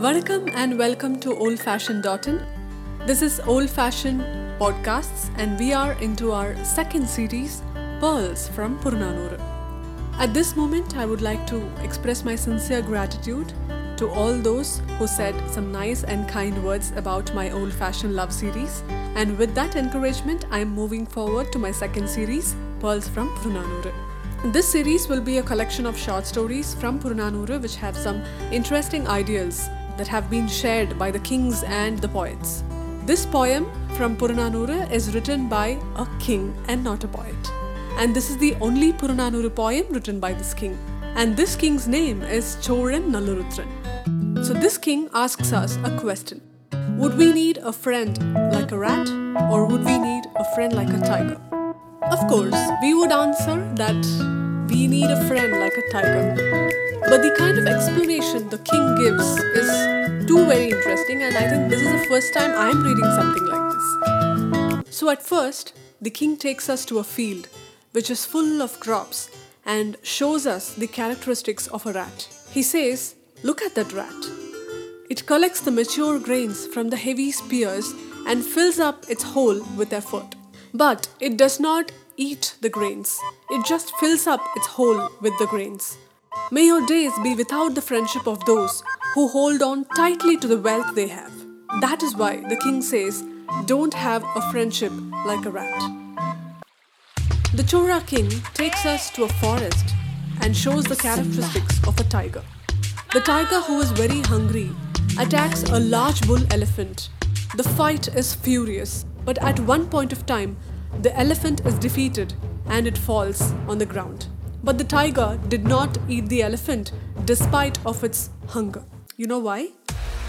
Vanakkam and welcome to Old Fashioned Dottin. This is Old Fashioned Podcasts, and we are into our second series, Pearls from Puranaanooru. At this moment, I would like to express my sincere gratitude to all those who said some nice and kind words about my old fashioned love series. And with that encouragement, I am moving forward to my second series, Pearls from Puranaanooru. This series will be a collection of short stories from Puranaanooru which have some interesting ideals that have been shared by the kings and the poets. This poem from Puranaanooru is written by a king and not a poet. And this is the only Puranaanooru poem written by this king. And this king's name is Choran Nallurutran. So this king asks us a question. Would we need a friend like a rat or would we need a friend like a tiger? Of course, we would answer that we need a friend like a tiger. But the kind of explanation the king gives is too very interesting, and I think this is the first time I'm reading something like this. So, at first, the king takes us to a field which is full of crops and shows us the characteristics of a rat. He says, Look at that rat. It collects the mature grains from the heavy spears and fills up its hole with effort. But it does not eat the grains, it just fills up its hole with the grains. May your days be without the friendship of those who hold on tightly to the wealth they have. That is why the king says, Don't have a friendship like a rat. The Chora king takes us to a forest and shows the characteristics of a tiger. The tiger, who is very hungry, attacks a large bull elephant. The fight is furious, but at one point of time, the elephant is defeated and it falls on the ground. But the tiger did not eat the elephant despite of its hunger. You know why?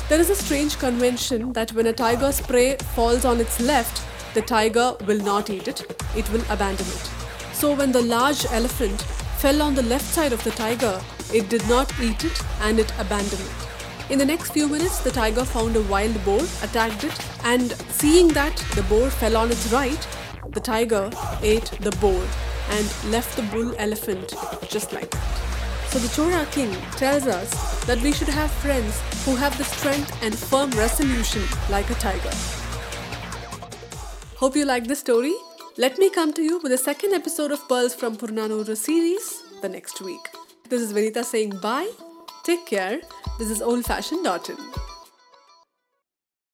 There is a strange convention that when a tiger's prey falls on its left, the tiger will not eat it, it will abandon it. So when the large elephant fell on the left side of the tiger, it did not eat it and it abandoned it. In the next few minutes, the tiger found a wild boar, attacked it, and seeing that the boar fell on its right, the tiger ate the boar and left the bull elephant just like that. So the Chora king tells us that we should have friends who have the strength and firm resolution like a tiger. Hope you like the story. Let me come to you with a second episode of Pearls from Puranaanooru series the next week. This is Vanita saying bye. Take care. This is Old Fashioned Dottin.